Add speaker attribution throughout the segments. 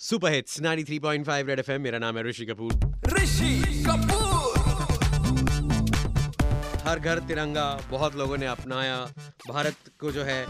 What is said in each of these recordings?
Speaker 1: Super hits 93.5 red FM मेरा नाम है ऋषि कपूर।
Speaker 2: ऋषि कपूर।
Speaker 1: हर घर तिरंगा बहुत लोगों ने अपनाया। भारत को जो है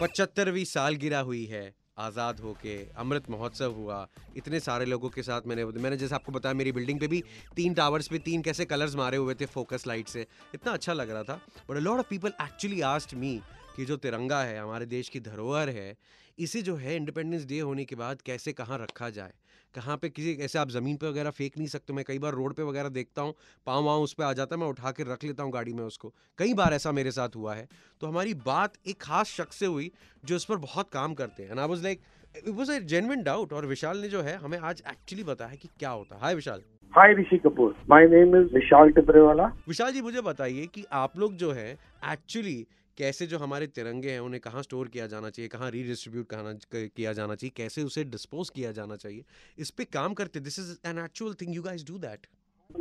Speaker 1: पचहत्तरवीं साल गिरा हुई है। आज़ाद होके अमृत महोत्सव हुआ। इतने सारे लोगों के साथ मैंने मैंने जैसे आपको बताया मेरी बिल्डिंग पे भी तीन टावर्स पे तीन कैसे कलर्स मारे हुए थे फोकस लाइट से। इतना अच्छा लग रहा था। But a lot of people actually asked me कि जो तिरंगा है, हमारे देश की धरोहर है, इसे जो है इंडिपेंडेंस डे होने के बाद कैसे, कहाँ रखा जाए? कहाँ पे किसी, ऐसे आप ज़मीन पे वगैरह फेंक नहीं सकते। मैं कई बार रोड पे वगैरह देखता हूँ, पाँव वाँव उस पर आ जाता है, मैं उठा के रख लेता हूँ गाड़ी में उसको। कई बार ऐसा मेरे साथ हुआ है। तो हमारी बात एक खास शख्स से हुई, जो इस पर बहुत काम करते हैं। And like it was a genuine doubt और विशाल ने जो है, हमें आज एक्चुअली बताया कि क्या होता है। Hi Vishal.
Speaker 3: Hi Rishi Kapoor. My name is Vishal Tiprewala.
Speaker 1: Vishal ji, मुझे बताइए कि आप लोग जो है एक्चुअली कैसे जो हमारे तिरंगे हैं, उन्हें कहाँ स्टोर किया जाना चाहिए, कहाँ रीडिस्ट्रीब्यूट किया जाना चाहिए, कैसे उसे डिस्पोज किया जाना चाहिए, इस पे काम करते this is an actual thing you guys do that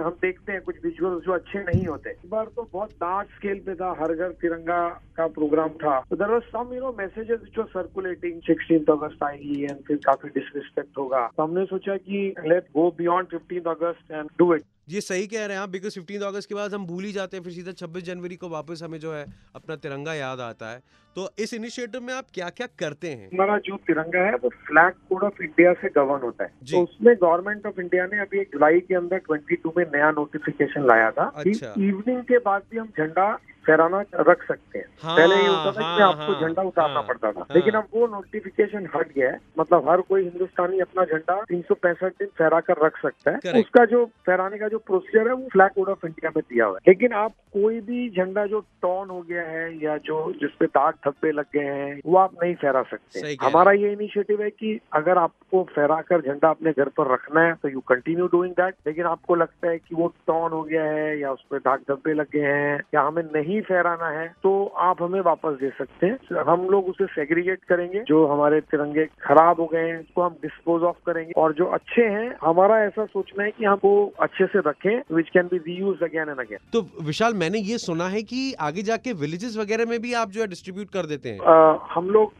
Speaker 3: हम देखते हैं कुछ विजुअल जो अच्छे नहीं होते। इस बार तो बहुत लार्ज स्केल पे था, हर घर तिरंगा का प्रोग्राम था। तो there was some you know messages जो सर्कुलेटिंग सिक्सटीन अगस्त आएगी एंड फिर काफ़ी डिसरिस्पेक्ट होगा। तो हमने सोचा कि let go beyond fifteen August and do it
Speaker 1: ये सही कह रहे हैं आप बिकॉज़ फिफ्टीन अगस्त के बाद हम भूल ही जाते हैं फिर सीधा छब्बीस जनवरी को वापस हमें जो है अपना तिरंगा याद आता है तो इस इनिशिएटिव में आप क्या क्या करते हैं
Speaker 3: हमारा जो तिरंगा है वो फ्लैग कोड ऑफ़ इंडिया से गवर्न होता है। तो उसमें गवर्नमेंट ऑफ़ इंडिया ने अभी एक जुलाई के अंदर 22 में नया नोटिफिकेशन लाया था
Speaker 1: अच्छा।
Speaker 3: इवनिंग के बाद भी हम झंडा फहराना रख सकते हैं।
Speaker 1: हाँ,
Speaker 3: पहले ये होता था
Speaker 1: हाँ,
Speaker 3: कि आपको
Speaker 1: हाँ,
Speaker 3: झंडा उतारना
Speaker 1: हाँ,
Speaker 3: पड़ता था।
Speaker 1: हाँ।
Speaker 3: लेकिन अब वो नोटिफिकेशन हट गया है। मतलब हर कोई हिंदुस्तानी अपना झंडा तीन सौ पैंसठ दिन फहरा कर रख सकता है. उसका जो फहराने का जो प्रोसीजर है वो फ्लैग कोड ऑफ़ इंडिया में दिया हुआ है। लेकिन आप कोई भी झंडा जो टॉन हो गया है या जो जिसपे दाग धब्बे लग गए हैं वो आप नहीं फहरा सकते। हमारा ये इनिशिएटिव है कि अगर आपको फहरा कर झंडा अपने घर पर रखना है तो यू कंटिन्यू डूइंग दैट लेकिन आपको लगता है कि वो टॉन हो गया है या उस पर दाग धब्बे लग गए हैं या हमें नहीं फहराना है तो आप हमें वापस दे सकते हैं। हम लोग उसे सेग्रीगेट करेंगे। जो हमारे तिरंगे खराब हो गए हैं उसको हम डिस्पोज ऑफ़ करेंगे। और जो अच्छे हैं हमारा ऐसा सोचना है कि हम वो अच्छे से रखें which can be reuse again and again
Speaker 1: तो विशाल मैंने ये सुना है कि आगे जाके विलेजेस वगैरह में भी आप जो है डिस्ट्रीब्यूट कर देते हैं।
Speaker 3: अ, हम लोग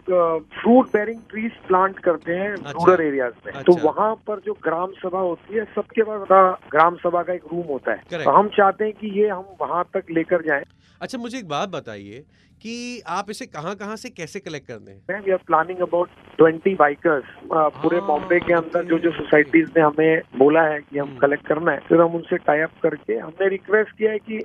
Speaker 3: फ्रूट बेरिंग ट्रीज प्लांट करते हैं रूरल अच्छा। एरियाज़ में। अच्छा, तो
Speaker 1: अच्छा।
Speaker 3: वहाँ पर जो ग्राम सभा होती है सबके पास ग्राम सभा का एक रूम होता है। तो हम चाहते हैं कि ये हम वहाँ तक लेकर जाएँ।
Speaker 1: अच्छा मुझे एक बात बताइए कि आप इसे कहाँ कहाँ से कैसे कलेक्ट करते हैं?
Speaker 3: We are planning about twenty bikers पूरे
Speaker 1: हाँ,
Speaker 3: बॉम्बे के अंदर जो जो सोसाइटीज ने हमें बोला है कि हम
Speaker 1: हम्म।
Speaker 3: कलेक्ट करना है फिर हम उनसे टाई अप करके हमने रिक्वेस्ट किया है कि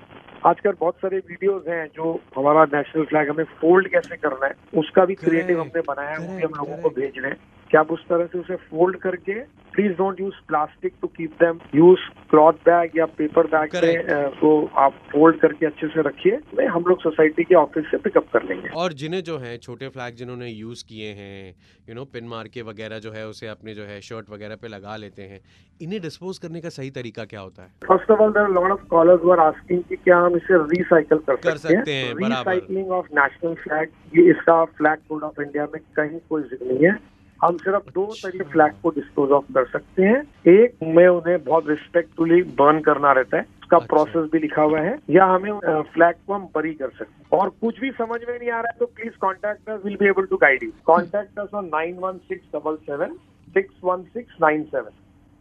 Speaker 3: आजकल बहुत सारे वीडियोस हैं जो हमारा नेशनल फ्लैग हमें फोल्ड कैसे करना है उसका भी क्रिएटिव हमने बनाया है वो भी हम लोगों को भेज रहे हैं। कि आप उस तरह से उसे फोल्ड करके please don't use plastic to keep them use cloth bag या पेपर बैग में. अ, को आप फोल्ड करके अच्छे से रखिए। मैं हम लोग सोसाइटी के ऑफ़िस से पिकअप कर लेंगे।
Speaker 1: और जिन्हें जो है छोटे फ्लैग जिन्होंने यूज़ किए हैं यू नो पिन मार के वगैरह जो है उसे अपने जो है शर्ट वगैरह पे लगा लेते हैं। इन्हें डिस्पोज करने का सही तरीका क्या होता है?
Speaker 3: First of all there lot of callers were asking कि क्या हम इसे रिसाइकल कर,
Speaker 1: कर सकते हैं,
Speaker 3: रिसाइकलिंग ऑफ़ नेशनल फ्लैग ये इसका फ्लैग कोड ऑफ़ इंडिया में कहीं कोई ज़िक्र नहीं है। हम सिर्फ़ दो तरीके फ्लैग को डिस्पोज ऑफ़ कर सकते हैं। एक में उन्हें बहुत रिस्पेक्टफुली बर्न करना रहता है। उसका
Speaker 1: अच्छा।
Speaker 3: प्रोसेस भी लिखा हुआ है। या हमें फ्लैग को हम बरी कर सकते हैं। और कुछ भी समझ में नहीं आ रहा है तो please contact will be able to guide you contact on nine one six double seven six one six nine seven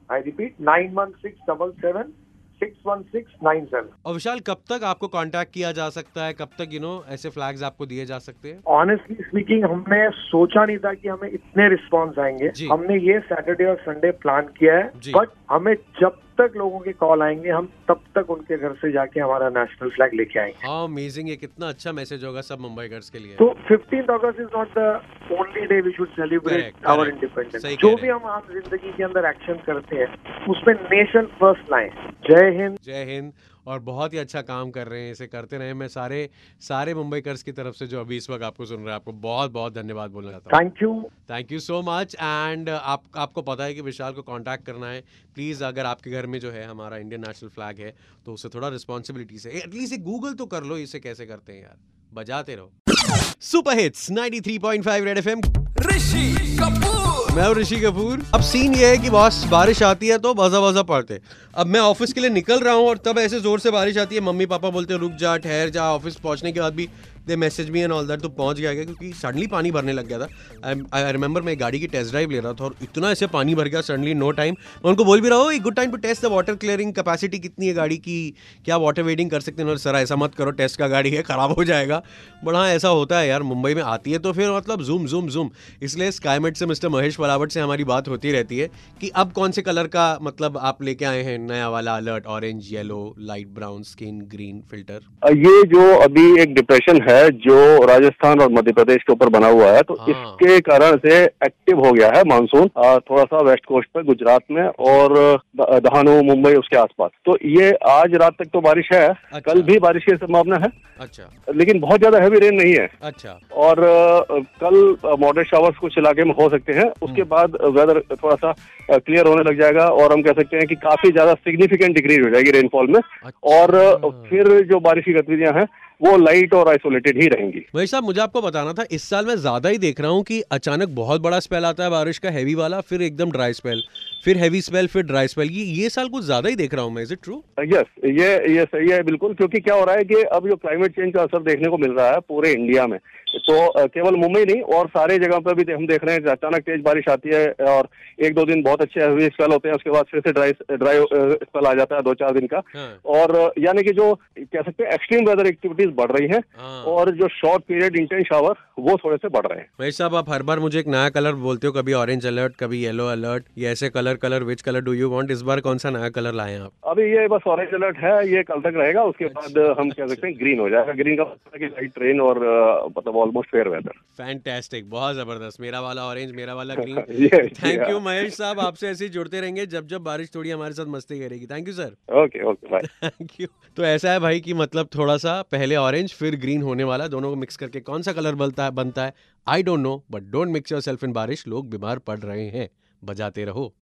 Speaker 3: I repeat nine one six double seven six one six nine seven
Speaker 1: और विशाल कब तक आपको contact किया जा सकता है? कब तक यू नो ऐसे फ्लैग्स आपको दिए जा सकते हैं?
Speaker 3: ऑनेस्टली स्पीकिंग हमने सोचा नहीं था कि हमें इतने रिस्पॉन्स आएँगे। हमने ये सैटरडे और संडे प्लान किया है। बट हमें जब तक लोगों के कॉल आएँगे हम तब तक उनके घर से जाके हमारा नेशनल फ्लैग लेके आएँगे।
Speaker 1: हाँ अमेजिंग ये कितना अच्छा मैसेज होगा सब मुंबई घर के लिए।
Speaker 3: तो fifteen August is not the only day we should celebrate our independence जो भी हम आम ज़िंदगी के अंदर एक्शन करते हैं उसमें नेशन फ़र्स्ट लाए। जय हिंद।
Speaker 1: जय हिंद। और बहुत ही अच्छा काम कर रहे हैं इसे करते रहे मैं सारे सारे मुंबई कर्स की तरफ़ से जो अभी इस वक्त आपको सुन रहे हैं आपको बहुत बहुत धन्यवाद बोलना चाहता हूँ।
Speaker 3: Thank you
Speaker 1: thank you so much and आप आपको पता है कि विशाल को कांटेक्ट करना है। प्लीज़ अगर आपके घर में जो है हमारा इंडियन नेशनल फ्लैग है तो उसे थोड़ा रिस्पॉन्सिबिलिटी से एटलीस्ट गूगल तो कर लो इसे कैसे करते हैं यार। बजाते रहो। Super hits 93.5 red FM
Speaker 2: Rishi Kapoor.
Speaker 1: मैं और ऋषि कपूर। अब सीन ये है कि बॉस, बारिश आती है तो बजा बजा पड़ते अब मैं ऑफ़िस के लिए निकल रहा हूँ और तब ऐसे ज़ोर से बारिश आती है मम्मी पापा बोलते हैं, रुक जा, ठहर जा ऑफ़िस पहुँचने के बाद भी they message me and all that तो पहुँच गया क्या? क्योंकि सडनली पानी भरने लग गया था। आई रिमेंबर मैं गाड़ी की टेस्ट ड्राइव ले रहा था और इतना ऐसे पानी भर गया सडनली नो टाइम मैं उनको बोल भी रहा हूँ good time to test the water clearing capacity कितनी है गाड़ी की? क्या वाटर वेडिंग कर सकते हैं? सर ऐसा मत करो टेस्ट का गाड़ी है, ख़राब हो जाएगा। बट हाँ ऐसा होता है यार, मुंबई में आती है तो फिर मतलब जूम जूम जूम इसलिए स्काईमेट से मिस्टर महेश पलावट से हमारी बात होती रहती है कि अब कौन से कलर का मतलब आप लेके आए हैं? नया वाला alert orange yellow light brown skin green filter
Speaker 4: ये जो अभी एक डिप्रेशन है जो राजस्थान और मध्य प्रदेश के ऊपर बना हुआ है तो
Speaker 1: हाँ।
Speaker 4: इसके कारण से एक्टिव हो गया है मानसून थोड़ा सा वेस्ट कोस्ट पे गुजरात में और दहानु मुंबई उसके आसपास तो ये आज रात तक तो बारिश है
Speaker 1: अच्छा।
Speaker 4: कल भी बारिश की संभावना है
Speaker 1: अच्छा
Speaker 4: लेकिन बहुत ज़्यादा हैवी रेन नहीं है
Speaker 1: अच्छा
Speaker 4: और कल मॉडरेट शावर्स कुछ इलाके में हो सकते हैं उसके
Speaker 1: हम्म।
Speaker 4: बाद वेदर थोड़ा सा क्लियर होने लग जाएगा और हम कह सकते हैं कि काफ़ी ज़्यादा सिग्निफिकेंट डिक्रीज हो जाएगी रेनफॉल में और
Speaker 1: अच्छा।
Speaker 4: फिर जो बारिश की गतिविधियाँ हैं वो लाइट और आइसोलेटेड ही रहेंगी।
Speaker 1: वही साहब मुझे आपको बताना था इस साल मैं ज़्यादा ही देख रहा हूँ कि अचानक बहुत बड़ा स्पेल आता है बारिश का हैवी वाला फिर एकदम ड्राई स्पेल फिर हैवी स्पेल फिर ड्राई स्पेल ये ये साल कुछ ज़्यादा ही देख रहा हूँ मैं इज़ इट ट्रू
Speaker 4: यस ये ये सही है बिल्कुल क्योंकि क्या हो रहा है कि अब जो क्लाइमेट चेंज का असर देखने को मिल रहा है पूरे इंडिया में तो केवल मुंबई नहीं और सारे जगह पर भी हम देख रहे हैं अचानक तेज बारिश आती है और एक दो दिन बहुत अच्छे हेवी स्पेल होते हैं उसके बाद फिर से ड्राई ड्राई स्पेल आ जाता है दो चार दिन का।
Speaker 1: हाँ,
Speaker 4: और यानी कि जो कह सकते हैं एक्सट्रीम वेदर एक्टिविटीज़ बढ़ रही हैं
Speaker 1: हाँ।
Speaker 4: और जो शॉर्ट पीरियड इंटेंस शावर वो थोड़े से बढ़ रहे हैं।
Speaker 1: भाई साहब आप हर बार मुझे एक नया कलर बोलते हो कभी ऑरेंज अलर्ट कभी येलो अलर्ट ये ऐसे colour colour which colour do you want इस बार कौन सा नया कलर लाए हैं आप?
Speaker 4: अभी ये बस ऑरेंज अलर्ट है ये कल तक रहेगा उसके बाद
Speaker 1: अच्छा,
Speaker 4: हम कह सकते हैं ग्रीन हो जाएगा। ग्रीन का मतलब लाइट ट्रेन और अ, मतलब ऑलमोस्ट फेयर वेदर
Speaker 1: फैंटास्टिक बहुत ज़बरदस्त। मेरा वाला ऑरेंज मेरा वाला ग्रीन थैंक यू महेश साहब। आपसे ऐसे ही जुड़ते रहेंगे जब जब बारिश थोड़ी हमारे साथ मस्ती करेगी। Thank you sir
Speaker 4: okay okay bye
Speaker 1: thank you तो ऐसा है भाई कि मतलब थोड़ा सा पहले ऑरेंज फिर ग्रीन होने वाला। दोनों को मिक्स करके कौन सा कलर बनता है बनता है? I don't know but don't mix yourself in बारिश। लोग बीमार पड़ रहे हैं। बजाते रहो।